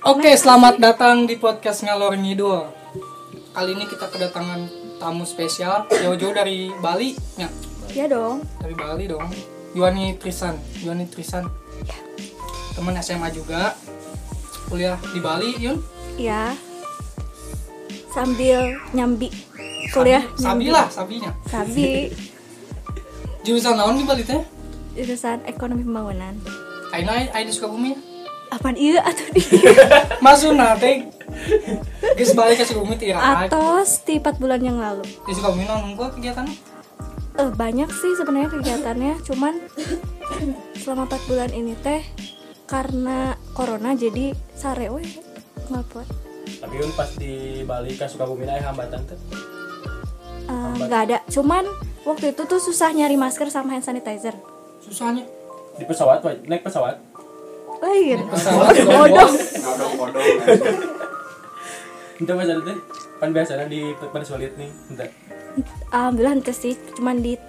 Oke, selamat datang di podcast Ngalor Ngidul. Kali ini kita kedatangan tamu spesial jauh-jauh dari Bali, ya. Iya dong. Dari Bali dong. Yuani Trisan, Yuani Trisan. Teman SMA juga. Kuliah di Bali, Yun. Iya. Sambil nyambi kuliah. Sabi, sabi lah, sabinya. Sabi Jurusan naon di Bali teh? jurusan ekonomi pembangunan. Aina ai di Sukabumi. Apaan iya atau di Masuk nanti. Geus balik ke Sukabumi tira. atos di 4 bulan yang lalu. Di Sukabumi naon gua kegiatan? Eh banyak sih sebenarnya kegiatannya, cuman selama 4 bulan ini teh karena corona jadi sare we ngapot. tapi un pas di Bali ke Sukabumi aya hambatan tuh Eh, nggak ada, cuman waktu itu tuh susah nyari masker sama hand sanitizer. Susahnya. di pesawat naik pesawat Lain. Pesawat Bodoh. itu pas ada teh kan biasanya di pada sulit nih entah Alhamdulillah ente sih, cuman di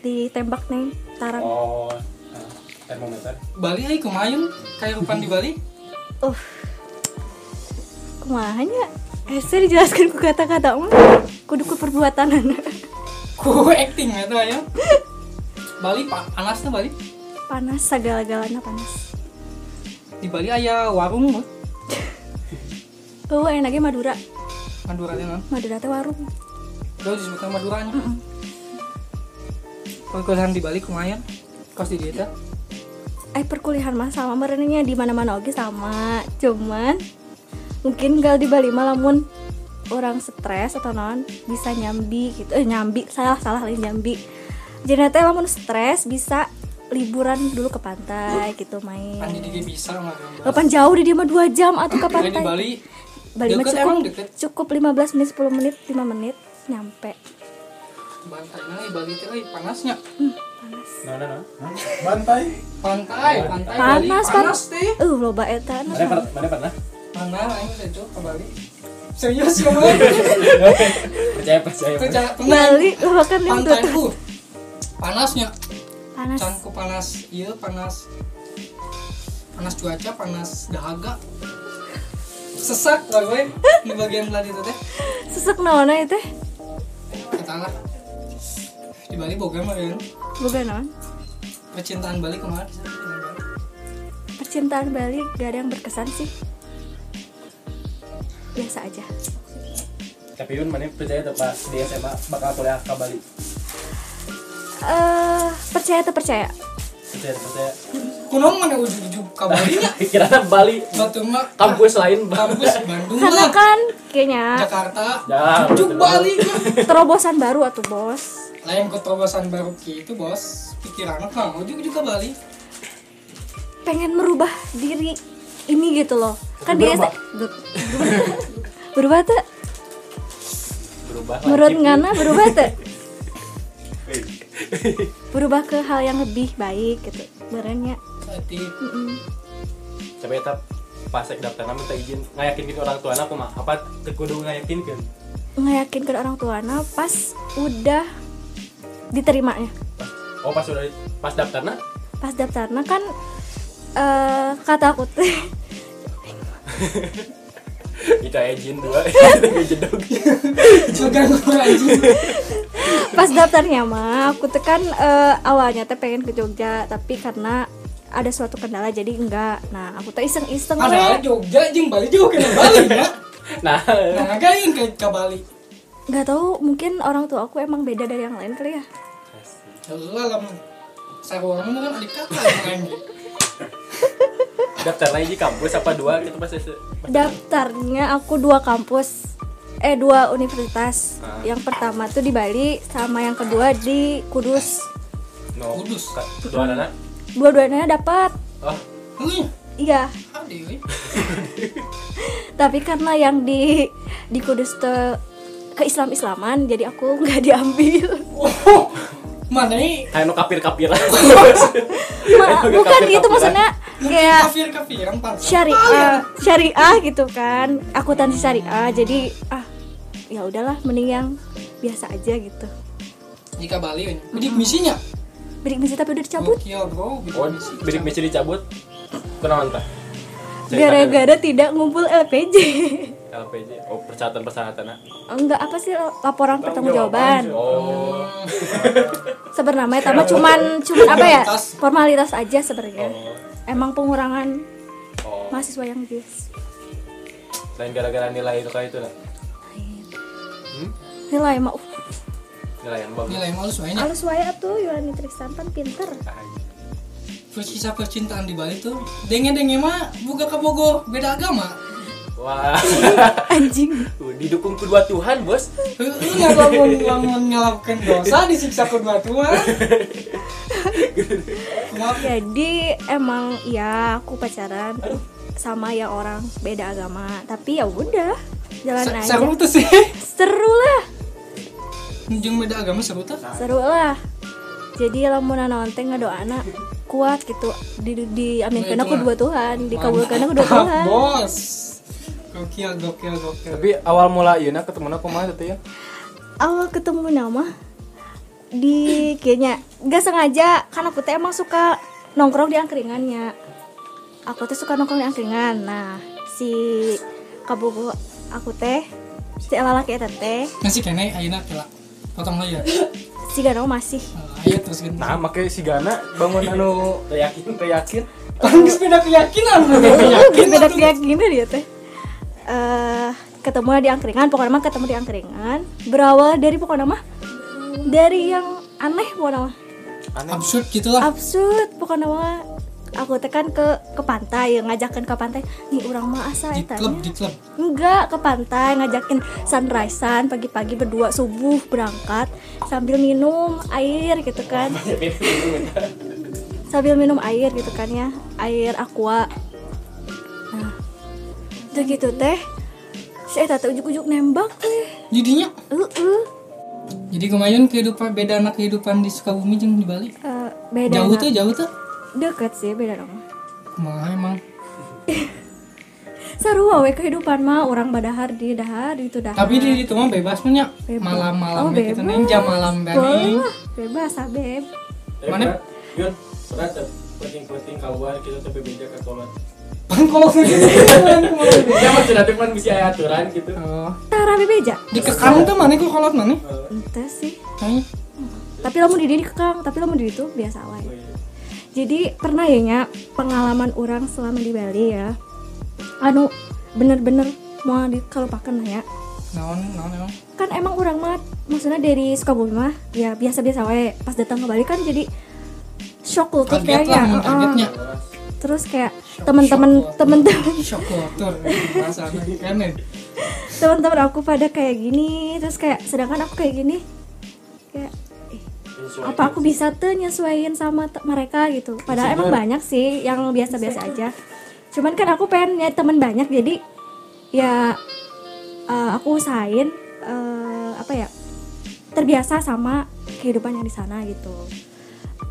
ditembak nih tarang. oh ah, termometer Bali ai kumayun kayak rupan di Bali. Uh. Kumahanya? Eh, saya dijelaskan ku kata-kata mah. Kudu ku perbuatan Ku acting itu ya. Bali pa- panas tuh Bali. Panas segala-galanya panas. Di Bali aya warung. Oh, enaknya Madura. Madura teh non. Madura teh warung. Udah disebutkan Maduranya. Perkuliahan di Bali kumayan. Kos di dia Eh perkuliahan mah sama merenangnya di mana-mana oke sama. Cuman mungkin gal di Bali mah lamun orang stres atau non bisa nyambi gitu. Eh nyambi, salah salah lain nyambi. Jadi teh lamun stres bisa liburan dulu ke pantai gitu main. Kan jadi bisa nggak Kapan jauh di dia mah 2 jam atau ke Kira di pantai? Bali Bali mah cukup emang deket. cukup 15 menit 10 menit 5 menit nyampe bantainya di Bali teh euy, panasnya. panas no no no Bantai. Pantai, pantai Bali panas panas teh. uh loba eta mana pernah mana pernah Panas aing itu ke Bali. Serius Bang? percaya percaya Kerja Bali loba kan pantai uh. Panasnya. Panas Canku panas, iya panas. Panas cuaca, panas dahaga. Sesak lah gue di bagian belakang itu teh. sesek naona itu Katalah. Di Bali boga mah ya. bukan naon Percintaan Bali kemarin. percintaan Bali gak ada yang berkesan sih biasa aja tapi un mana percaya tuh pas di SMA bakal kuliah ke Bali eh percaya atau percaya percaya percaya Kuno mana ujung-ujung ke Bali nya? pikirannya Bali Batu mah kampus lain kampus Bandung karena kan kayaknya Jakarta. Ya, Ujung. Bali terobosan baru atau bos Lain ke terobosan baru gitu bos. Pikirannya kan ujung juga Bali. pengen merubah diri ini gitu loh kan dia berubah. berubah tuh berubah menurut. Ngana berubah tuh berubah ke hal yang lebih baik gitu berenya Berarti coba eta pas ek daftar minta izin. Ngayakin orang tua aku mah apa kudu ngayakin kan ngeyakinkan orang tuanya pas udah diterimanya. Pas. Oh pas udah pas daftarna pas daftarnya kan eh kata aku teh itu aja jin. Dua. Itu jedog juga anjing. pas daftarnya mah aku tuh kan eh, awalnya teh pengen ke Jogja tapi karena ada suatu kendala jadi enggak. Nah aku tuh iseng iseng Ada Jogja jeung Bali juga kena Bali ya. nah. Nah, gaing ke ke Bali. nggak tahu mungkin orang tua aku emang beda dari yang lain kali ya. Lah lam sarua mah kan adik kakak daftar lagi di kampus apa dua gitu pas itu daftarnya aku dua kampus. Eh dua universitas. Ah. yang pertama tuh di Bali sama yang kedua di Kudus. No. Kudus. Dua anak dua-duanya dapat. Oh. Iya. Tapi karena yang di di Kudus tuh ke Islam Islaman jadi aku nggak diambil. Oh, mana ini? kayak no kapir kapiran Ma- bukan gitu maksudnya kayak kafir kafiran pan. syariah syariah gitu kan. Akuntansi syariah. Jadi ah ya udahlah mending yang biasa aja gitu. Jika Bali, bidik misinya. bidik misi tapi udah dicabut. Iya bro, bidik oh misi. bidik misi dicabut? Kenapa? Entah gara-gara tidak ngumpul LPJ LPJ oh persyaratan persyaratan enggak apa sih laporan pertanggungjawaban? oh. Sebenarnya tama cuman cuman apa ya? Formalitas. aja sebenarnya. Oh. Emang pengurangan oh. mahasiswa yang bis selain gara-gara nilai itu kayak itu lah hmm? nilai mah uh, nilai yang bagus. Nilai malu soalnya halus wae atuh Yulani Tristan pan pinter. Ah, Terus kisah percintaan di Bali tuh denge denge mah buka kabogo beda agama wah. Anjing. Didukung kedua Tuhan bos. Heeh, nggak lamun lamun nyalakan dosa disiksa kedua Tuhan. Maaf. Jadi emang ya aku pacaran sama ya orang beda agama. Tapi ya udah jalan Se- aja. seru tuh sih. Seru lah. Jeung beda agama seru tuh. Seru lah. Jadi lamun naon teh ngadoana kuat gitu. Di di aminkan aku dua Tuhan dikabulkan aku dua Tuhan. bos gokil gokil gokil. Tapi awal mula iya ketemu aku mah tuh ya awal ketemu nama di kayaknya nggak sengaja kan aku teh emang suka nongkrong di angkringannya. Aku tuh suka nongkrong di angkringan. Nah si kabugo aku teh si lalaki eta teh. Masih kene ayeuna kela potong lagi ya. Si Gano masih. Ah, ayo terus ganti nah makanya si Gana bangun anu yakin yakin kan geus beda keyakinan. Yakin beda keyakinan. dia teh eh ketemu di angkringan pokoknya mah ketemu di angkringan. Berawal dari pokoknya mah dari yang aneh pokoknya mah. Aneh. Absurd gitu lah absurd. Pokoknya mah aku tekan ke ke pantai ngajakin ke pantai. Nih orang mah asa di eta klub di klub. Enggak ke pantai ngajakin sunrisean pagi-pagi berdua subuh berangkat sambil minum air gitu kan. Sambil minum air gitu kan ya air aqua udah gitu teh si eta teh ujuk-ujuk nembak teh. Jadinya? Uh, uh. jadi kemarin kehidupan beda anak kehidupan di Sukabumi jeung di Bali? Eh, beda jauh na- tuh jauh tuh deket sih beda dong. Mah emang. Seru wae kehidupan mah orang badahar di dahar itu dahar. Tapi di itu mah bebas punya Bebas. malam-malam Oh, gitu bebas. nih jam malam dari Boleh. Lah, bebas ah beb Mana? Yun, berat penting-penting kawan kita tapi beda ke kolot. Kalau Ya masih nanti kan bisa ada aturan gitu. Oh, tara bebeja dikekang tuh mana kok kolot mana? Ente sih. Kayaknya. Tapi lamun di dikekang tapi lamun di itu biasa wae. Jadi pernah ya nya pengalaman orang selama di Bali ya? Anu bener-bener mau dikelupakan lah ya. Naon naon emang? Kan emang orang mah maksudnya dari Sukabumi mah ya biasa-biasa wae. Pas datang ke Bali kan jadi shock kultur kayaknya. kagetnya terus kayak teman-teman teman-teman. Kan teman-teman aku pada kayak gini terus kayak sedangkan aku kayak gini kayak ih, apa aku bisa tuh nyesuaiin sama mereka gitu. Padahal emang banyak sih yang biasa-biasa aja. Cuman kan aku pengen ya teman banyak jadi ya eh, aku usahain eh, apa ya terbiasa sama kehidupan yang di sana gitu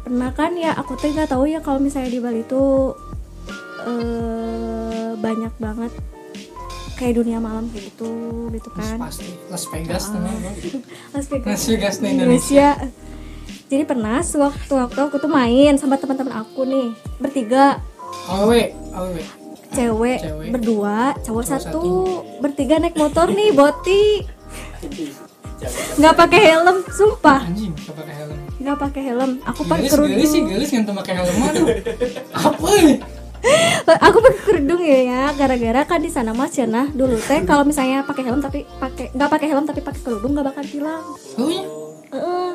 pernah kan ya aku tuh nggak tahu ya kalau misalnya di Bali tuh eh, banyak banget kayak dunia malam kayak gitu gitu kan pasti Las Vegas namanya Las Vegas Las Vegas di Indonesia Indonesia. Jadi pernah sewaktu waktu aku tuh main sama teman-teman aku nih bertiga awewe awewe cewek, Cewek. berdua cowok Cowok satu. satu. bertiga naik motor nih boti nggak pakai helm sumpah. Anjing gak pakai helm. Nggak pakai helm. Aku pakai gelis gelis sih kerudung gelis yang pakai helm aduh. Apa ini? Aku pakai kerudung ya ya. Gara-gara kan di sana mas Cina dulu teh kalau misalnya pakai helm tapi pakai nggak pakai helm tapi pakai kerudung nggak bakal tilang oh iya? Heeh.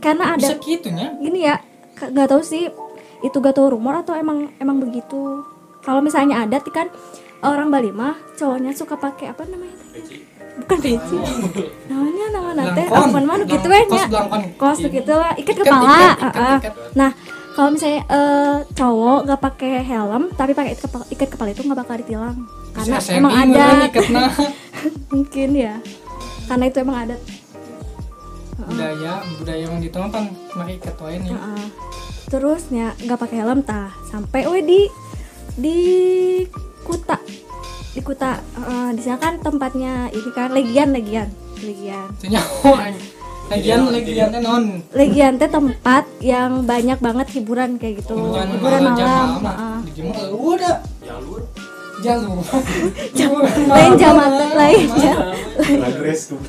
karena ada bisa gitunya gini ya nggak tahu sih itu gak tahu rumor atau emang emang begitu. Kalau misalnya ada kan orang Bali mah cowoknya suka pakai apa namanya teh? Bukan peci namanya nama nate Blangkon. apa mana gitu nya. Kos gitu lah ikat kepala ah, ah. nah kalau misalnya eh, cowok nggak pakai helm tapi pakai ikat kepala, ikat kepala itu nggak bakal ditilang. Karena Bisa emang ada. mungkin ya. Karena itu emang ada. Budaya budaya yang ditempan pakai ikat nih. Heeh. terusnya nggak pakai helm tah. Sampai we di di Kuta di Kuta Heeh, di sana kan tempatnya ini kan legian legian legian. Itu nyawa lagian lagiannya non. Legian teh tempat yang banyak banget hiburan kayak gitu. Hiburan hiburan malam jam malam jam udah Jalur. Jalur. Lain jamat lain jam Progres tuh.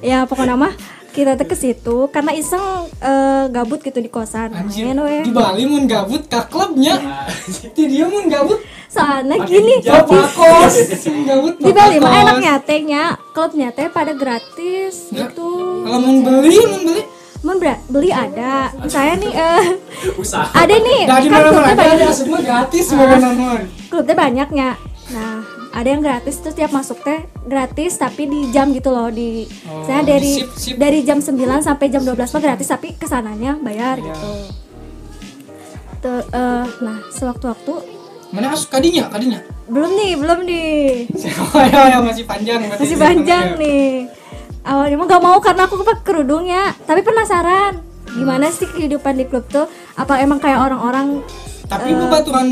ya pokoknya mah kita tuh ke situ karena iseng eh, gabut gitu di kosan. Anjir, main we. di Bali mun gabut ke klubnya. Di dia mun gabut. Soalnya gini. kos. Gabut di Bali mah enaknya tehnya klubnya teh pada gratis Ya, gitu. kalau mun beli mun beli. Mun bra- beli ada. Saya nih eh Usaha. ada nih Nah, di kan mana-mana klubnya ada semua gratis makanan mah. klubnya banyaknya. Nah ada yang gratis terus tiap masuk teh gratis tapi di jam gitu loh di Oh, saya dari sip, sip. dari jam 9 sampai jam 12 mah gratis tapi ke sananya bayar Iya. gitu Tuh, eh, nah sewaktu-waktu Mana masuk kadinya, kadinya. belum nih belum nih Oh ya, ya masih panjang masih panjang ya. nih awalnya mah gak mau karena aku pakai kerudungnya tapi penasaran gimana sih kehidupan di klub tuh apa emang kayak orang-orang Tapi lu baturan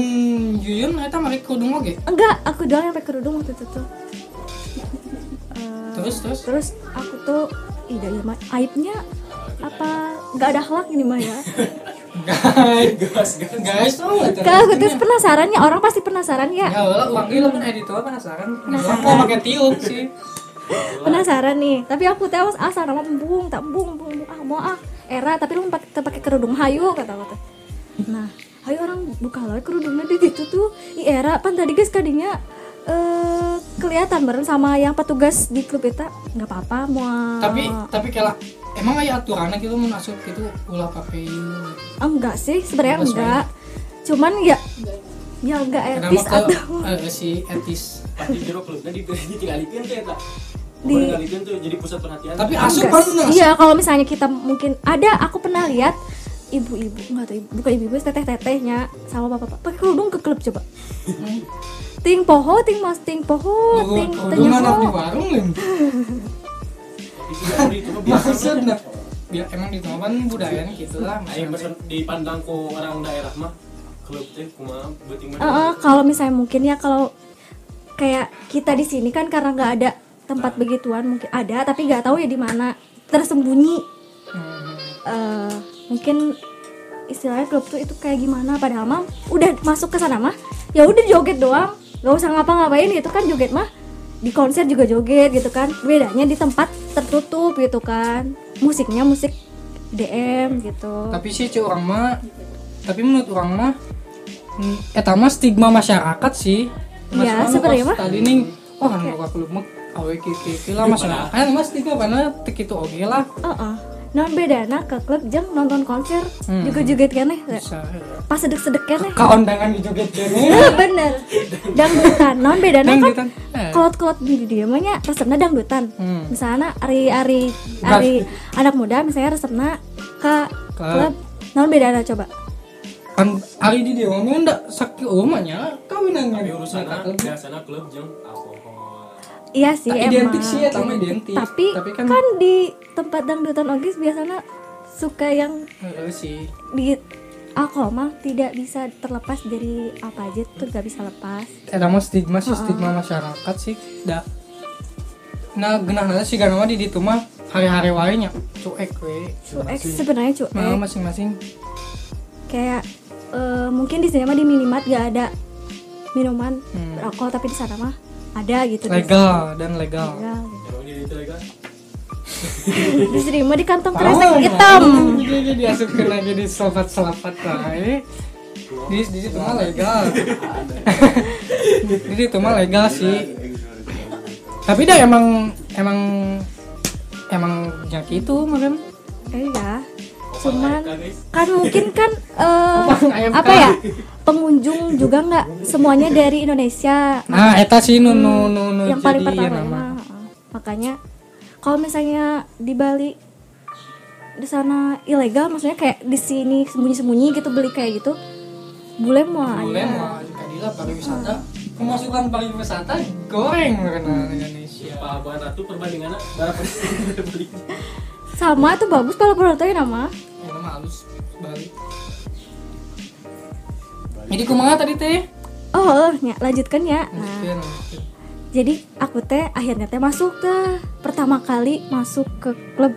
Yuyun eta mari kerudung oge. enggak aku doang yang pakai kerudung waktu itu tuh. Eh, Terus terus. terus aku tuh iya iya mah aibnya apa? Nggak ada akhlak ini mah ya? Guys, guys, enggak kalau aku tuh penasaran ya orang pasti penasaran ya? Ya lah, uang gila pun editor penasaran. Penasaran. Mau pakai tiup sih. penasaran nih. Tapi aku tuh awas asal nama embung tak embung embung embung. ah mau ah era tapi lu pakai kerudung hayu kata aku teh nah hayu orang buka lah kerudungnya di situ tuh i era pan tadi guys kadinya eh kelihatan bareng sama yang petugas di klub itu nggak apa-apa mau Tapi tapi kayak emang aya aturannya gitu mun asup gitu ulah pakai ieu. enggak sih sebenarnya Enggak enggak cuman ya ya enggak Kenapa etis ke atau eh, si etis. Pasti jero klubnya di ditinggalikeun teh eta. Di- Ditinggalikeun tuh jadi pusat perhatian. Tapi asup Enggak kan sih. iya kalau misalnya kita mungkin ada aku pernah lihat ibu-ibu enggak tahu ibu, bukan ibu-ibu teteh-tetehnya sama bapak-bapak pakai kerudung ke klub coba ting poho ting mas ting poho ting mah biasa. Maksudnya biar emang di tempat budaya gitu lah. Pesan dipandang ku orang daerah mah klub teh kumaha. Heeh, kalau misalnya mungkin ya kalau kayak kita di sini kan karena nggak ada tempat begituan mungkin ada tapi nggak tahu ya di mana tersembunyi Hmm. eh mungkin istilahnya klub tuh itu kayak gimana? Padahal mah udah masuk ke sana mah ya udah joget doang. Nggak usah ngapa-ngapain gitu kan joget mah. Di konser juga joget gitu kan. Bedanya di tempat tertutup gitu kan. Musiknya musik DM gitu. Tapi sih cuy orang mah tapi menurut orang mah hmm, eta mah stigma masyarakat sih. Iya, Masalah sebenarnya pas mah. tadi nih oh kan buka klub mah awe kiki lah masyarakat. Kan mas stigma karena tek itu oke lah. Heeh. Non bedana ke klub jeng nonton konser Hmm. juga joget keneh bisa pas sedek-sedek keneh kaondangan di joget gini bener dangdutan non bedana kan. Eh. kolot-kolot di dia mah nya resepna dangdutan Hmm. misalnya ari ari ari anak muda misalnya resepna ke Klub. klub non bedana coba kan hari di dia ngomong ndak sakit rumahnya kawinannya Tapi urusan Eta klub. biasanya klub jeung alkohol. Iya sih Tak emang. identik sih ya, sama identik. tapi, Tapi kan, kan- di tempat dangdutan ogis biasanya suka yang Heeh sih. di alkohol mah tidak bisa terlepas dari apa aja tuh gak bisa lepas. Eta mah stigma sih stigma masyarakat sih da nah genah sih karena mah di ditu mah hari-hari wae nya cuek we. Cuek sebenarnya cuek. Nah, masing-masing. Kayak eh, mungkin di sini mah di minimat gak ada minuman Hmm. beralkohol tapi di sana mah ada gitu legal dan legal. Legal, gitu. Legal. di sini mah di kantong kresek nah, hitam. Jadi diasupkan lagi di selapat-selapat wae di di situ mah legal. Di situ mah legal sih. Tapi dah emang emang emang yang itu makan eh ya cuman Kan, mungkin kan ayam apa ya pengunjung juga nggak? Semuanya dari Indonesia. Nah eta sih nu nu nu, nu yang paling jadi pertama nama. Emang, heeh. makanya kalau misalnya di Bali di sana ilegal maksudnya kayak di sini sembunyi-sembunyi gitu beli kayak gitu boleh mau boleh aja. mau kadila pariwisata. Pemasukan pariwisata goreng karena Indonesia. Pak Abuan Ratu perbandingannya? Berapa beli? sama tuh bagus kalau penontonnya nama. Ini mah halus Bali jadi kumaha tadi teh? Oh ya, lanjutkan ya. Nah jadi aku teh akhirnya teh masuk teh. Pertama kali masuk ke klub.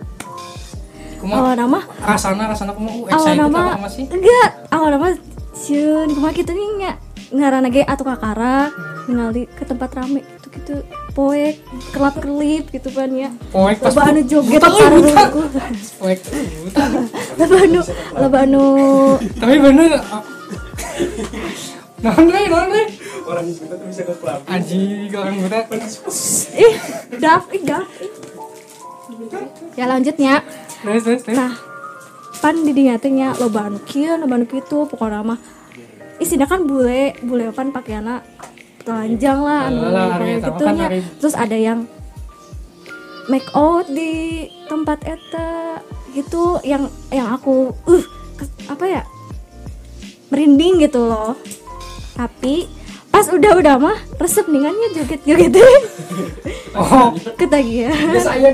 Awal nama? Rasana rasana kumaha? Awal nama enggak awal nama ciun kumaha gitu nih nya. Ngaran ge atau kakara ningali ke tempat rame gitu gitu. Poek kelap kelip gitu kan ya. Poek pas loba anu joget aku poek buta. loba anu loba anu tapi bener. Naon deh naon deh. Orang buta tuh bisa ke klub aji orang buta ih daf ih daf ya lanjutnya terus terus terus. Nah pan di dinya teh nya loba anu kieu loba anu kitu pokoknya mah. Isinya kan bule bule pan pakaiana telanjang lah anu kayak gitu kan nya. terus ada yang make out di tempat eta gitu yang yang aku uh apa ya merinding gitu loh. Tapi pas udah udah mah resep ningannya joget joget oh. Ketagihan. Biasa aya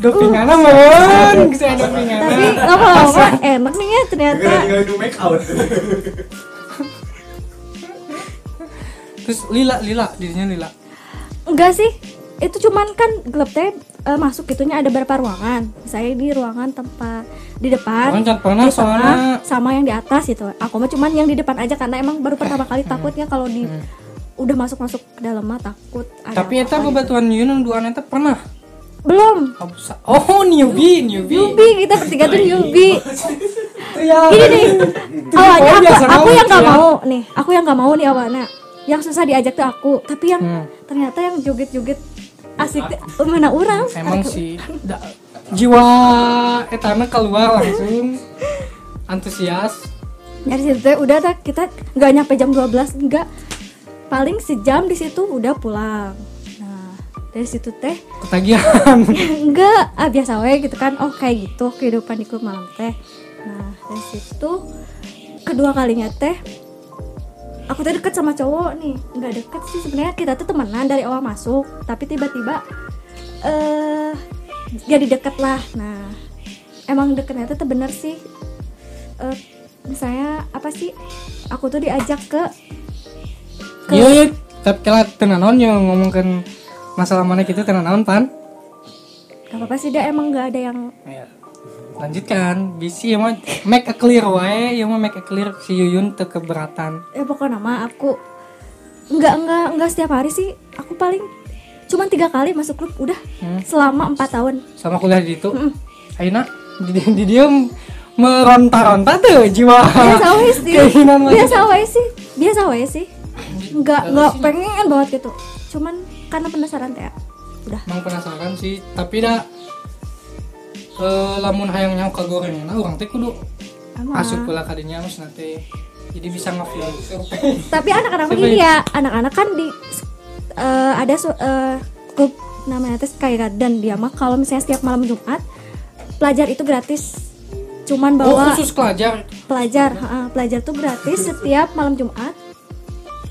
dopingan mon bisa ada dopingan tapi lama-lama enak nih ya ternyata. Terus lila lila dirinya lila? Enggak sih. Itu cuman kan gelap teh eh, masuk gitunya ada berapa ruangan? Saya di ruangan tempat di depan. Pernah di tengah, soalnya- sama yang di atas itu aku mah cuman yang di depan aja karena emang baru pertama kali takutnya kalau di udah masuk masuk ke dalam mah takut ada tapi eta apa-apa bebatuan Yunus dua eta pernah? Gitu. belum. Oh, oh newbie newbie. newbie kita bertiga tuh newbie. Ya. Gini nih. Awalnya aku, aku yang nggak ya. mau nih. Aku yang nggak mau nih awalnya. Yang susah diajak tuh aku. Tapi yang Hmm. ternyata yang joget-joget asik tuh mana orang? Emang sih da- jiwa etana keluar langsung. Antusias. Dari situ teh udah dah kita nggak nyampe jam 12 enggak paling sejam di situ udah pulang. Nah dari situ teh ketagihan. enggak ah biasa we gitu kan. Oh kayak gitu kehidupan di klub malam teh. Nah dari situ kedua kalinya teh aku teh deket sama cowok nih. Nggak deket sih sebenarnya. Kita tuh temenan dari awal masuk. Tapi tiba-tiba eh jadi deket lah. Nah emang deketnya tuh bener sih. Eh misalnya apa sih? Aku tuh diajak ke ke iya iya. Tapi kalau tenanon yang ngomongkan masalah mana kita tenanon pan. Gak apa-apa sih dia emang nggak ada yang Ya, lanjutkan. Bisi ya mah make a clear wae. Ya mah make a clear si Yuyun teu keberatan. Ya pokoknya nama aku nggak nggak nggak setiap hari sih. Aku paling cuman tiga kali masuk klub udah. Hmm. selama empat tahun. Sama kuliah di itu Aina di, di dia meronta-ronta tuh jiwa biasa wae sih. biasa wae sih. Biasa wae sih. Nggak nggak pengen banget gitu. Cuman karena penasaran teh udah. Emang penasaran sih. Tapi dah eh, lamun hayang nyawa kagoreng nah orang teh kudu asup pula kadinya harus nanti jadi bisa ngefeel. Tapi anak-anak mah gini ya anak-anak kan di eh, ada su- eh, klub namanya teh Sky Garden dia mah kalau misalnya setiap malam Jumat pelajar itu gratis. Cuman oh bawa khusus pelajar? pelajar ha, pelajar tuh gratis setiap malam Jumat.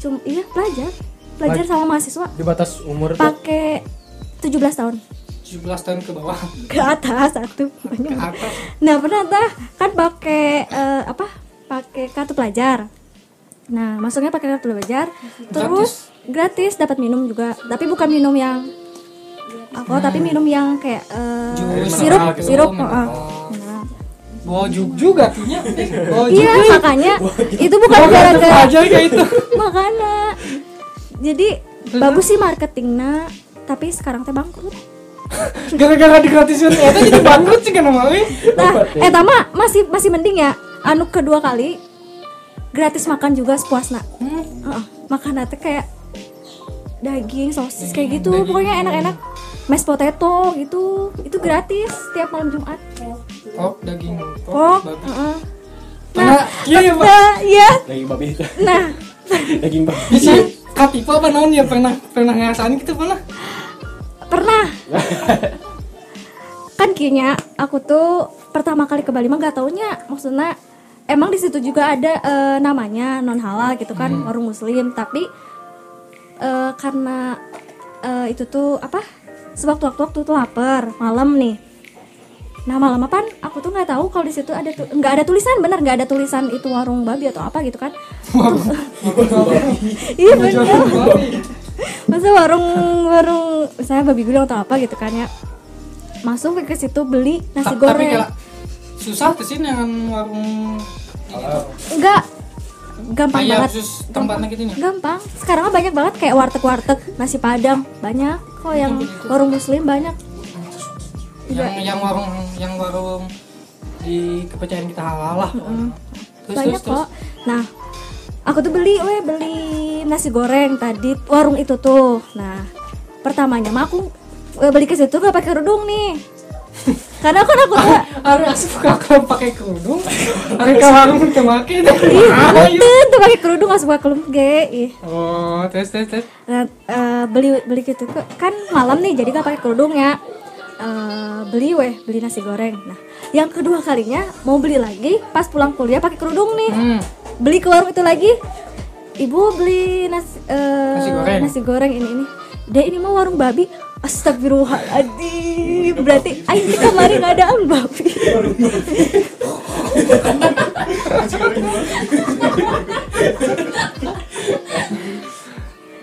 Cum iya pelajar. Pelajar sama mahasiswa. Di batas umur tuh? Pakai 17 tahun 17 tahun ke bawah. Ke atas satu ke atas. Nah pernah tah kan pakai eh, apa pakai kartu pelajar. Nah masuknya pakai kartu pelajar. Terus gratis dapat minum juga. Tapi bukan minum yang aku tapi minum yang kayak Jus, sirup gitu, sirup mineral. heeh. Nah, bawa juk juga tuhnya juk iya makanya itu bukan gara-gara itu. Makanya. Jadi bagus sih marketingnya tapi sekarang teh bangkrut gara-gara digratisin ya itu jadi bangkrut sih kan we. nah eh tama masih masih mending ya anu kedua kali gratis makan juga sepuasna. Hmm. Heeh, makan teh kayak daging sosis kayak gitu daging. pokoknya enak-enak. Mashed potato gitu itu gratis tiap malam Jumat. Oh daging. Babi. heeh. nah iya ya pak. iya. Daging babi. Itu nah. Daging babi. Bisa katipa apa naon ya pernah pernah ngerasain gitu pernah pernah kan kayaknya aku tuh pertama kali ke Bali mah gak taunya. Maksudnya emang di situ juga ada eh, namanya non halal gitu kan warung muslim. Tapi eh, karena eh, itu tuh apa sewaktu-waktu waktu tuh lapar malam nih. Nah malam apa aku tuh nggak tahu kalau di situ ada nggak ada tulisan bener nggak ada tulisan itu warung babi atau apa gitu kan. Iya bener masa warung warung saya babi guling atau apa gitu kan ya. Masuk ke situ beli nasi Ta- tapi goreng. kalau susah tuh sih dengan warung enggak. Gampang kayak banget. khusus tempatnya gitu nih gampang. Sekarang banyak banget kayak warteg-warteg nasi padang banyak. Kok yang warung muslim banyak? Yang yang warung yang warung di kepercayaan kita halal lah. Terus, banyak terus, terus. kok. Nah aku tuh beli weh beli nasi goreng tadi warung itu tuh. Nah pertamanya mah aku eh, beli ke situ gak pakai kerudung nih. Karena kan aku tuh harus suka kalau pakai kerudung. Hari ke warung itu deh itu tuh pakai kerudung gak suka kelum ge. Oh terus terus terus. Nah, eh, beli beli gitu kan malam nih jadi gak pakai kerudung ya Eh, beli weh beli nasi goreng. Nah yang kedua kalinya mau beli lagi pas pulang kuliah pakai kerudung nih. Hmm. beli ke warung itu lagi. Ibu beli nasi eh, Nasi goreng. nasi goreng ini ini. Deh ini mah warung babi. Astagfirullahaladzim. Berarti Aing kamar gak ada ang babi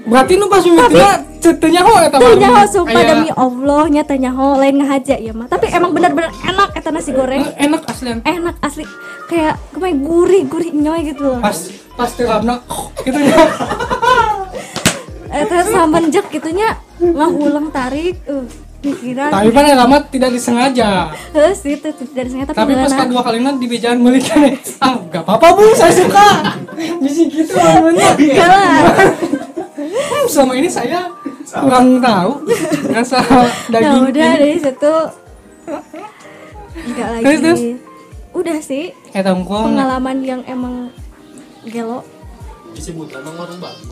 berarti nu pas mikirnya cetunya ho eta warung. Tanya ho sumpah Aya- demi Allah nya tanya ho lain ngahaja ya mah. Tapi emang bener-bener enak eta nasi goreng. Eh, enak aslian. Enak asli. Kayak ke mana gurih-gurih nyoy gitu loh. Pas pas terapna gitu ya Eta samenjak gitunya Ngahulang tarik uh, Pikiran tapi kan lama tidak disengaja. Terus itu dari sengaja tapi, tapi pas kedua kalinya di bejaan belikan ah gak apa-apa bu saya suka. Bisa gitu Hmm, selama ini saya kurang tahu rasa Nah daging udah ini. dari situ. Enggak lagi. Terus, terus? Udah sih. Tongkol. Pengalaman yang emang Gelo. Disebut emang warung babi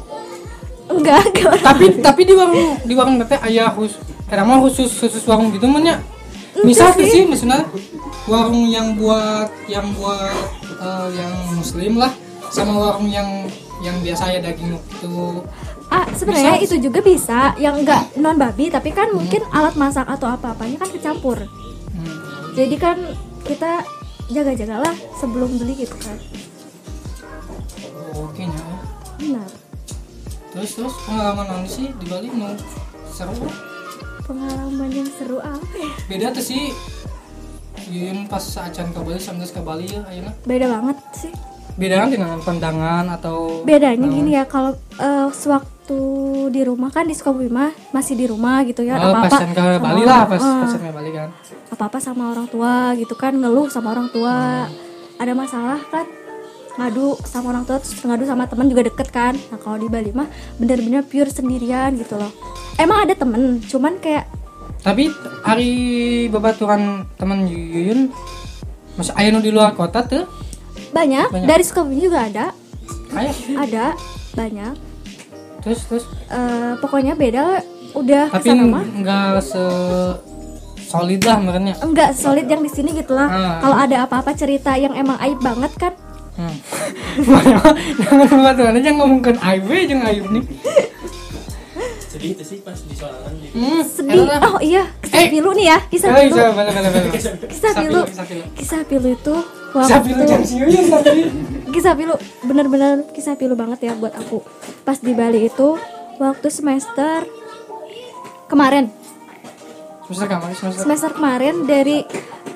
Enggak, enggak tapi tapi di warung di warung teh ayah khusus mah khusus khusus warung gitu man ya misal tuh sih. misalnya warung yang buat yang buat eh, yang muslim lah sama warung yang yang biasa ya daging itu Ah, sebenarnya Bisa. itu juga bisa yang enggak non babi tapi kan mungkin alat masak atau apa-apanya kan kecampur. hmm. Jadi kan kita jaga-jagalah sebelum beli gitu kan. oke nya Benar. terus terus pengalaman nanti sih di Bali mau seru Pengalaman yang seru apa ya? beda tuh sih Yun pas acan ke Bali sampai ke Bali ya ayeuna Beda banget sih. beda kan dengan pandangan atau Bedanya gini ya kalau eh, sewaktu di rumah kan di Sukabumi mah masih di rumah gitu ya oh, apa-apa pas ke sama Bali lah pas eh, pas ke Bali kan. Apa-apa sama orang tua gitu kan ngeluh sama orang tua. Ada masalah kan ngadu sama orang tua terus ngadu sama teman juga deket kan. Nah kalau di Bali mah bener-bener pure sendirian gitu loh. Emang ada temen cuman kayak tapi hari babaturan teman Yuyun masa aya nu di luar kota tuh? Banyak, Banyak. dari Sukabumi juga ada. Aya ada banyak terus terus? Eh, pokoknya beda udah tapi enggak se solid lah makanya enggak solid yang di sini gitulah Ah. kalau ada apa-apa cerita yang emang aib banget kan. Hmm. jangan babaturan aja ngomongkan aib we jeung aib nih. Sedih itu sih pas di soalan gitu hmm. sedih. oh iya. Kisah Eh. pilu nih ya. Kisah Eh, Kisah pilu kisah pilu. kisah pilu itu Kisah pilu jam si Yuyun tapi kisah pilu bener-bener kisah pilu banget ya buat aku. Pas di Bali itu waktu semester kemarin. Semester kamar semester semester kemarin dari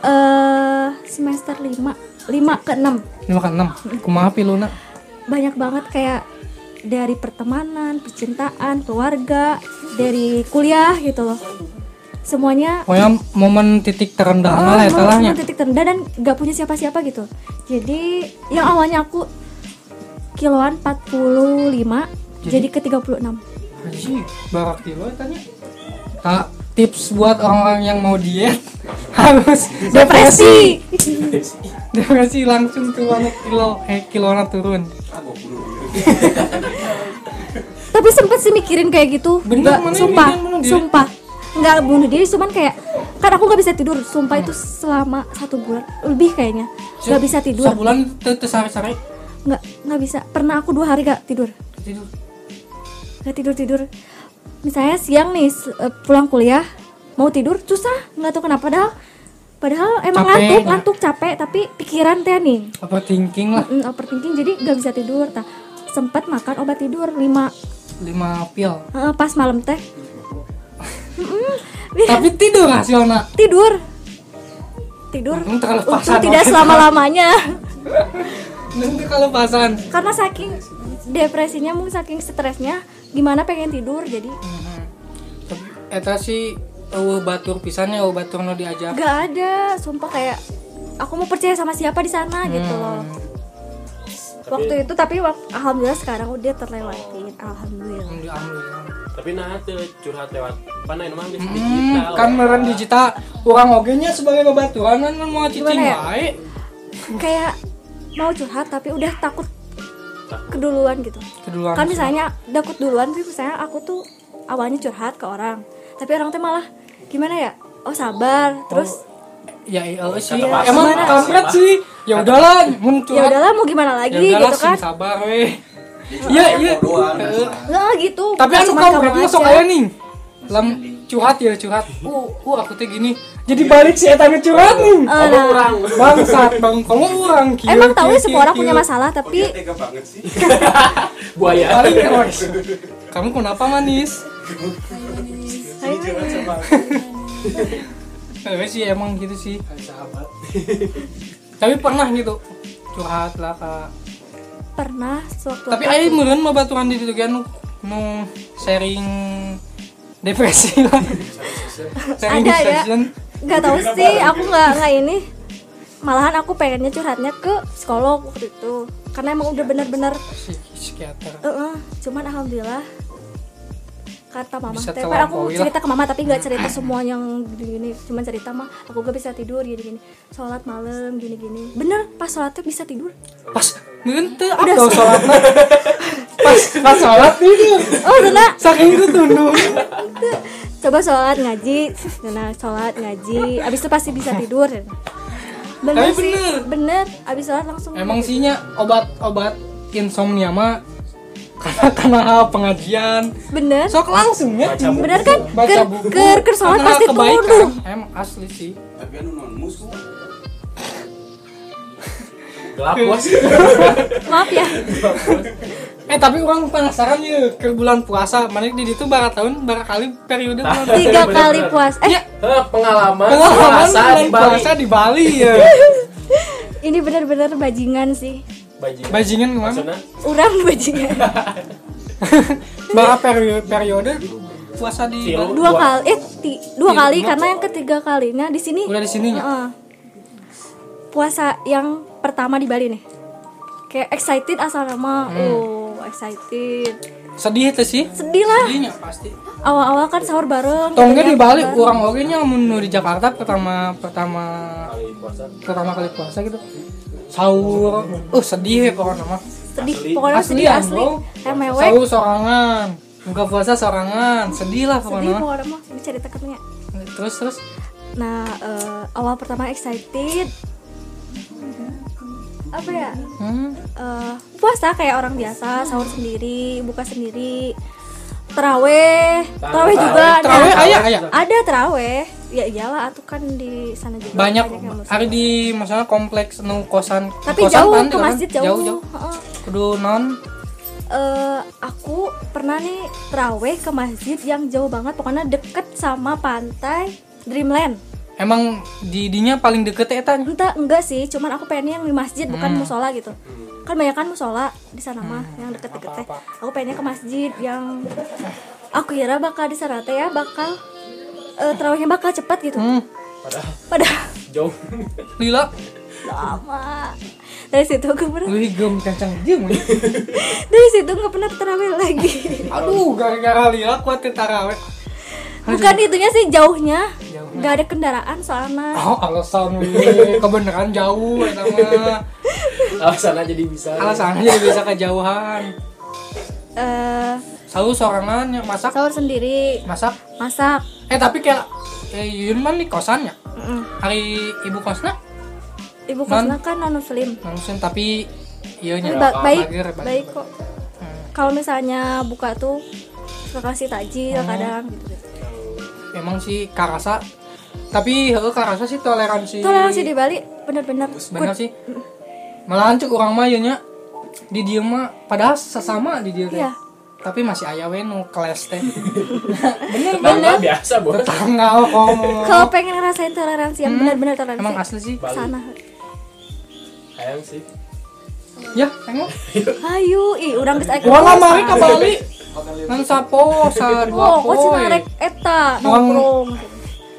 eh semester 5 5 ke 6 lima ke enam? Kumaha piluna banyak banget kayak dari pertemanan, percintaan, keluarga, dari kuliah gitu loh. Semuanya pokoknya momen titik terendah oh, lah ya salahnya mau titik terendah dan gak punya siapa-siapa gitu. Jadi yang awalnya aku kiloan 45 jadi, ke 36. Haji, barak kilo tanya. Kak, tips buat orang-orang yang mau diet harus Depresi. depresi langsung turun kilo eh kilonya turun. Tapi sempet sih mikirin kayak gitu. Bener, sumpah, bunuh diri? sumpah. Nggak bunuh diri, cuman kayak kan aku nggak bisa tidur. Sumpah itu selama satu bulan lebih kayaknya nggak bisa tidur. Sebulan tuh sare-sare nggak nggak bisa pernah aku dua hari gak tidur. Tidur. nggak tidur tidur. Misalnya siang nih eh, pulang kuliah mau tidur susah nggak tahu kenapa padahal padahal emang Capek, ngantuk ngantuk capek tapi pikiran teh nih. Overthinking lah, mm, overthinking jadi nggak bisa tidur tah. Sempat makan obat tidur lima. 5 pil. eh, pas malam teh Tapi tidur hasilnya. tidur. Tidur. Paksa tidak selama lamanya nanti kalau pasan karena saking depresinya mungkin saking stresnya gimana pengen tidur jadi. Tapi eta sih eueuh batur pisannya eueuh batur nu diajak. Nggak ada sumpah kayak aku mau percaya sama siapa di sana gitu loh waktu itu tapi wak- alhamdulillah sekarang udah terlewatin alhamdulillah. Alhamdulillah tapi nah teu curhat lewat mana ini mah Hmm, digital kan meren digital orang oge nya sebagai babaturan kan mau cicing ya? wae kayak mau curhat tapi udah takut keduluan gitu. Keduluan kan misalnya takut duluan sih misalnya aku tuh awalnya curhat ke orang tapi orang teh malah gimana ya? Oh sabar terus ya iya sih kata pasar. emang Gimana? kampret sih. Ya udahlah mun ya udahlah mau gimana ya lagi udahlah gitu kan. sih sabar weh. Iya. iya Heeh. nggak gitu. tapi anu kampret kamu mah sok aja. aya nih. Lam curhat ya curhat. Uh uh aku teh gini? Jadi balik si eta nu curhat nih. Eh, nah, bangsat bang kamu orang kieu emang tahu ya semua orang punya masalah tapi tega banget sih. Buaya. Paling keros kamu kenapa manis Eh sih emang gitu sih. Sahabat tapi pernah gitu. Curhat lah kak. Pernah sewaktu tapi ayo meureun mah baturan di ditu kan nu sharing depresi lah. Sharing Ada, ada. session nggak tahu sih aku nggak nggak ini. Malahan aku pengennya curhatnya ke psikolog waktu itu. Karena emang udah bener-bener Psik- psikiater. Eh, eh, cuman alhamdulillah kata mama. Teh kan aku cerita ke mama tapi nggak cerita semua yang gini-gini cuman cerita mah aku gak bisa tidur gini-gini. Sholat malam gini-gini. Bener pas sholatnya bisa tidur. Pas teu apa salatna pas pas salat tidur. Oh bener saking ku tunduk coba sholat ngaji. Nah sholat ngaji. Abis itu pasti bisa tidur. Bener Tapi sih. bener. bener. Abis sholat langsung emang sihnya obat-obat insomnia mah karena karena hal pengajian. Bener. Sok langsung ya. Baca buku. bener kan? Baca ker buku. ker, ker sholat pasti kebaikan. emang asli sih. Tapi anu non musuh gelap bos. Maaf ya. Eh tapi orang penasaran ya ke bulan puasa. Mana di itu barat tahun barat kali periode tiga Bener, kali bener. puas. Eh. Iya. Eh, pengalaman pengalaman puasa bulan di Bali. puasa di Bali ya. Ini bener-bener bajingan sih bajingan. Bajingan ke mana maksudnya? Orang bajingan. Barat periode periode puasa di dua Dua. kali eh ti- dua kali karena yang ketiga kalinya di sini. Udah di sininya? Heeh. puasa yang pertama di Bali nih. Kayak excited asal nama Hmm. oh excited. Sedih tuh sih. Sedih lah. Sedihnya pasti. Awal-awal kan sahur bareng Tongnya gitu di ya, Bali bareng. orang oke nya mun nu di Jakarta pertama pertama kali puasa. pertama kali puasa gitu sahur uh sedih ya pokoknya mah sedih Asli. pokoknya Asli, sedih ya, asli. bro. kayak mewek sahur sorangan. Buka puasa sorangan. Sedih lah sedih pokoknya mah. pokoknya mah diceritakannya terus terus. Nah eh, awal pertama excited. Apa ya? Hmm. eh, puasa kayak orang biasa sahur sendiri buka sendiri. Teraweh teraweh juga terawih. nah, ayah ayah. Ada teraweh ya iyalah atuh kan di sana juga banyak muslim. hari di masalah kompleks nu kosan tapi kosan jauh pan, ke kan? masjid jauh, jauh, jauh. Heeh. kudu non Eh, aku pernah nih teraweh ke masjid yang jauh banget pokoknya deket sama pantai Dreamland emang di dinya paling deket ya tan entah enggak sih cuman aku pengennya yang di masjid bukan Hmm. musola gitu kan banyak kan musola di sana mah yang deket-deket teh aku pengennya ke masjid yang aku kira bakal di sana teh ya bakal eh, terawihnya bakal cepet gitu. Hmm. padahal padahal. jauh. Lila. Lama. Dari situ aku pernah wih gem kencang. Jem wih. dari situ nggak pernah terawih lagi. Aduh gara-gara lila kuat ke taraweh bukan itunya sih jauhnya. Jauhnya. nggak ada kendaraan soalnya. Oh alasan wih. kebenaran jauh sama. Alasan aja jadi bisa. Alasannya jadi bisa kejauhan eh selalu sorangan yang masak. sahur sendiri. Masak. Masak. Eh tapi kayak eh, Yun mah nih kosannya Mm-mm. hari ibu kosnya? Ibu Non. kosnya kan non muslim langsung tapi iya nya Ba- baik bager. baik. kok. Hmm. kalau misalnya buka tuh suka kasih takjil Hmm. kadang gitu, gitu. emang sih karasa. Tapi heeh karasa sih toleransi toleransi di Bali bener-bener. Bener sih. Malahan cuk orang mah ieu nya di dia mah padahal sesama di dia teh. Iya. tapi masih aya we nu keles teh. Tetangga biasa bos. Tanggal komo kalau pengen ngerasain toleransi yang benar-benar toleransi. Hmm. emang asli sih? Bali. Sana. Sayang sih. Ya tengok Hayu, ih urang geus aya Gua kosan. ngamari ka Bali. Ngan sapo sa dua Oh, poe. rek eta nongkrong.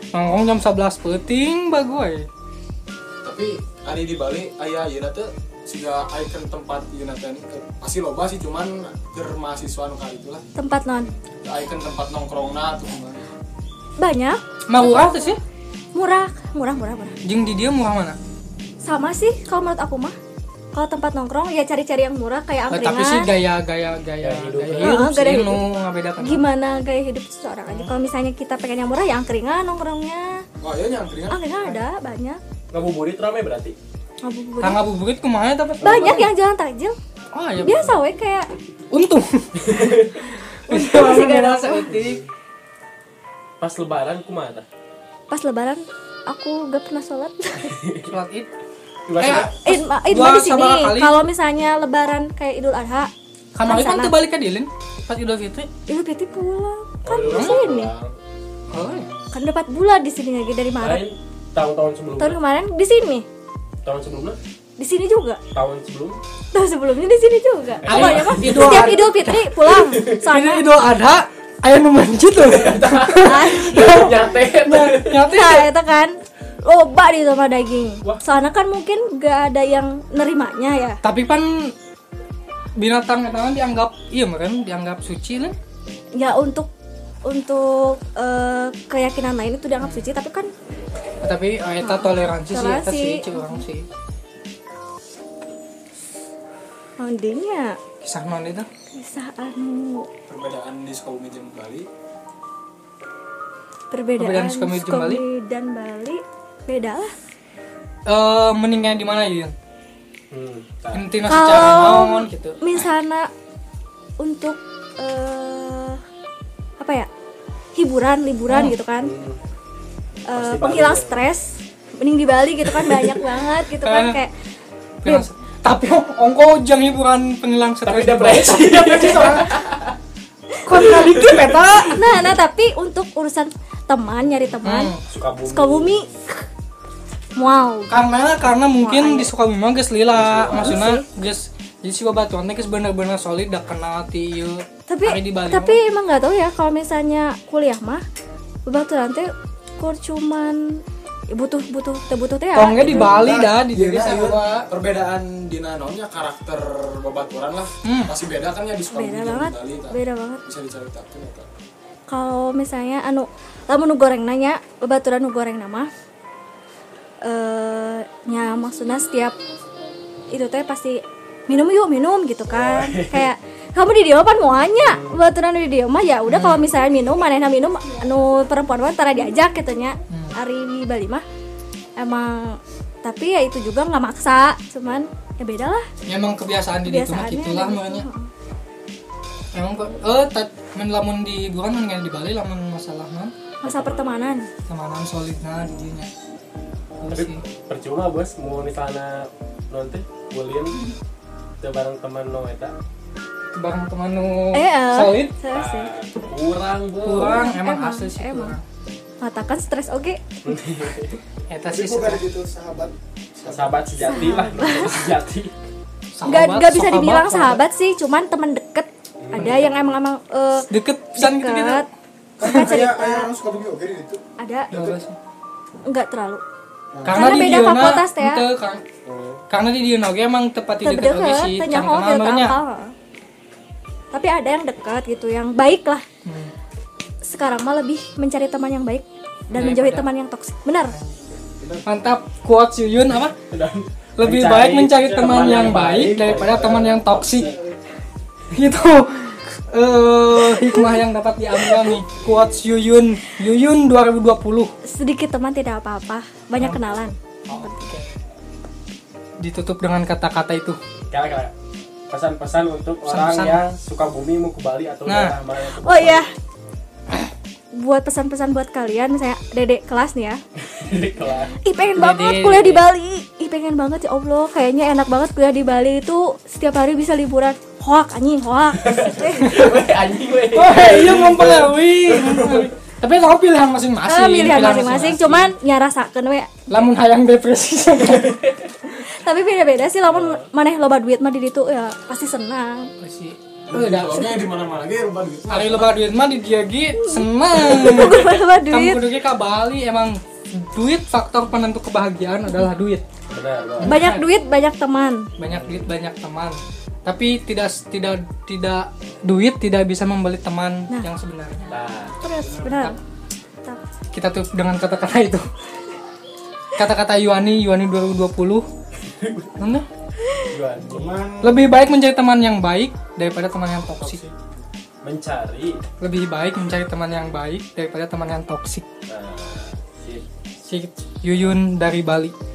Nongkrong jam 11 peting bagoy tapi hari di Bali ayah ya teh siga icon tempat ieu teh pasti loba sih cuman mahasiswa nu kali itulah Tempat non. icon tempat nongkrongna tuh gimana Banyak, Murah tuh sih murah, murah, murah, murah. Jeng di dia murah mana? Sama sih kalau menurut aku mah. Kalau tempat nongkrong ya cari-cari yang murah kayak Eh, tapi sih angkringan. gaya gaya gaya Gaya hidup. gaya hidup gaya sih hidup. ngabedakan. Gimana gaya hidup seseorang aja. Kalau misalnya kita pengen yang murah ya angkringan nongkrongnya. oh iya nyangkringan Angkringan ada banyak. Ngabuburit rame berarti. Ngabuburit. Kang ngabuburit kumaha tapi Banyak yang jalan takjil. Oh iya. Biasa we kayak Untung. Untung sih gak ada apa. Pas lebaran kumaha tah? pas lebaran aku gak pernah sholat. Sholat Id. Gimana? Eh, Id, ma- Id di sini. Kalau misalnya lebaran kayak Idul Adha, Kamari Kan kan sana. teu balik ka Dilin pas Idul Fitri. Idul Fitri pulang. Kan Oh, di sini. Oh. iya. Kan dapat bulan di sini lagi dari Maret. Tahun-tahun sebelumnya. Tahun kemarin di sini. Tahun sebelumnya? Di sini juga. Tahun sebelum? Tahun sebelumnya di sini juga. Ayo, Pokoknya mah Idul setiap. Idul Fitri pulang sana. Idul Adha aya nu masjid tuh. Nyate. Nyata Nah, itu kan loba di sama daging. Wah. Soalnya kan mungkin gak ada yang nerimanya ya. tapi kan binatang kan dianggap iya kan dianggap suci kan. Ya untuk untuk eh, keyakinan lain itu dianggap suci tapi kan Tapi eh, eta toleransi sih eta sih curang sih. Ondingnya Kisah non itu. kisah anu perbedaan di Sukabumi jeung Bali perbedaan, Perbedaan Sukabumi jeung Bali? Dan Bali beda lah. Eh mendingnya di mana Yun? Hmm. Intinya secara Kalau naon gitu. misalnya untuk eh apa ya hiburan liburan gitu kan Pasti penghilang ya. stres mending di Bali gitu kan banyak banget gitu kan Eh. kayak Penghilang- Tapi ongko jang hiburan penghilang Tapi stres. depresi. Kontradiktif eta. nah nah tapi untuk urusan teman nyari teman Hmm. Sukabumi. Sukabumi wow Karena karena mungkin Wah, di Sukabumi mah geus lila, maksudnya geus jadi si babatuan teh bener-bener solid da kenal ti tapi di Bali tapi emang nggak tahu ya kalau misalnya kuliah mah bebaturan teh kur cuman ya butuh butuh teh butuh teh ya Tongnya di Bali dah di Jadi diri saya saya. perbedaan di nanonya karakter babaturan lah. Hmm. masih beda kan ya di Sukabumi beda banget di Bali beda banget. Bisa diceritakan eta kalau misalnya anu lamun nu goreng nanya bebaturan nu goreng nama eh nya maksudnya setiap itu teh pasti minum yuk minum gitu kan. Kayak kamu di dia pan? Muanya bebaturan di dia mah ya udah kalau misalnya minum mana minum anu perempuan mah tara diajak gitu nya hari di Bali mah emang tapi ya itu juga nggak maksa cuman ya beda lah. Ya, emang kebiasaan di ditu mah gitulah gitu. makanya. Emang kok eh tat men lamun di bukan men di Bali lamun masalah man masa pertemanan. Temanan solidna di dinya. Tapi percuma bos mau misalnya nonton kuliah teu bareng teman no eta. Itu barang teman nu eh eh, solid? Kurang kurang emang Emang, asli sih emang. matakan stres oke. Eta sih bukan suka- gitu sahabat. Sahabat sejati lah, sahabat. sejati. nggak sahabat, nggak bisa sahabat, dibilang sahabat. sih cuman teman deket. Ada yang emang emang eh, deket pisan gitu gitu. deket Suka cerita. Orang Sukabumi oke di itu ada. Ya udah sih. nggak terlalu. Karena, Karena di beda fakultas teh, ya. Karena di oge emang tepat di deket sih. tanya Can oh kenal deket makanya. akal tapi ada yang dekat gitu yang baik lah Hmm. sekarang mah lebih mencari teman yang baik dan Daripada- menjauhi teman yang toksik benar Mantap quotes Yuyun apa? Lebih mencari baik mencari teman yang baik daripada teman yang toksik. Gitu. Eh hikmah yang dapat diambil nih quotes Yuyun Yuyun 2020. sedikit teman tidak apa-apa banyak kenalan Oke. Ditutup dengan kata-kata itu. Kira-kira pesan-pesan untuk orang Pesan-pesan. yang suka bumi mau ke Bali atau Nah. daerah mana yang ke oh iya buat pesan-pesan buat kalian misalnya dedek kelas nih ya Bali? Kelas. Ih pengen Dede, banget kuliah di dede. Bali Ih pengen banget ya Allah Kayaknya enak banget kuliah di Bali itu Setiap hari bisa liburan Hoak anjing hoak anjing weh. Oh iya mempengaruhi. Tapi tahu pilihan masing-masing. Ah, Pilihan masing-masing Cuman ya rasakan we lamun hayang depresi tapi beda-beda sih lamun maneh loba duit mah di ditu ya pasti senang Masih Oke di mana-mana ge gitu. Loba duit mah di dia ge loba Kamu duit kudu ge ka Bali emang duit faktor penentu kebahagiaan adalah duit. banyak duit banyak teman Banyak duit banyak teman. Tapi tidak tidak tidak duit tidak bisa membeli teman Nah. yang sebenarnya. nah terus benar. Kita tuh dengan kata-kata itu. Kata-kata Yuani Yuani 2020. Mana? Cuman Lebih baik mencari teman yang baik daripada teman yang toksik. mencari Lebih baik mencari teman yang baik daripada teman yang toksik. nah, sip. Si Yuyun dari Bali.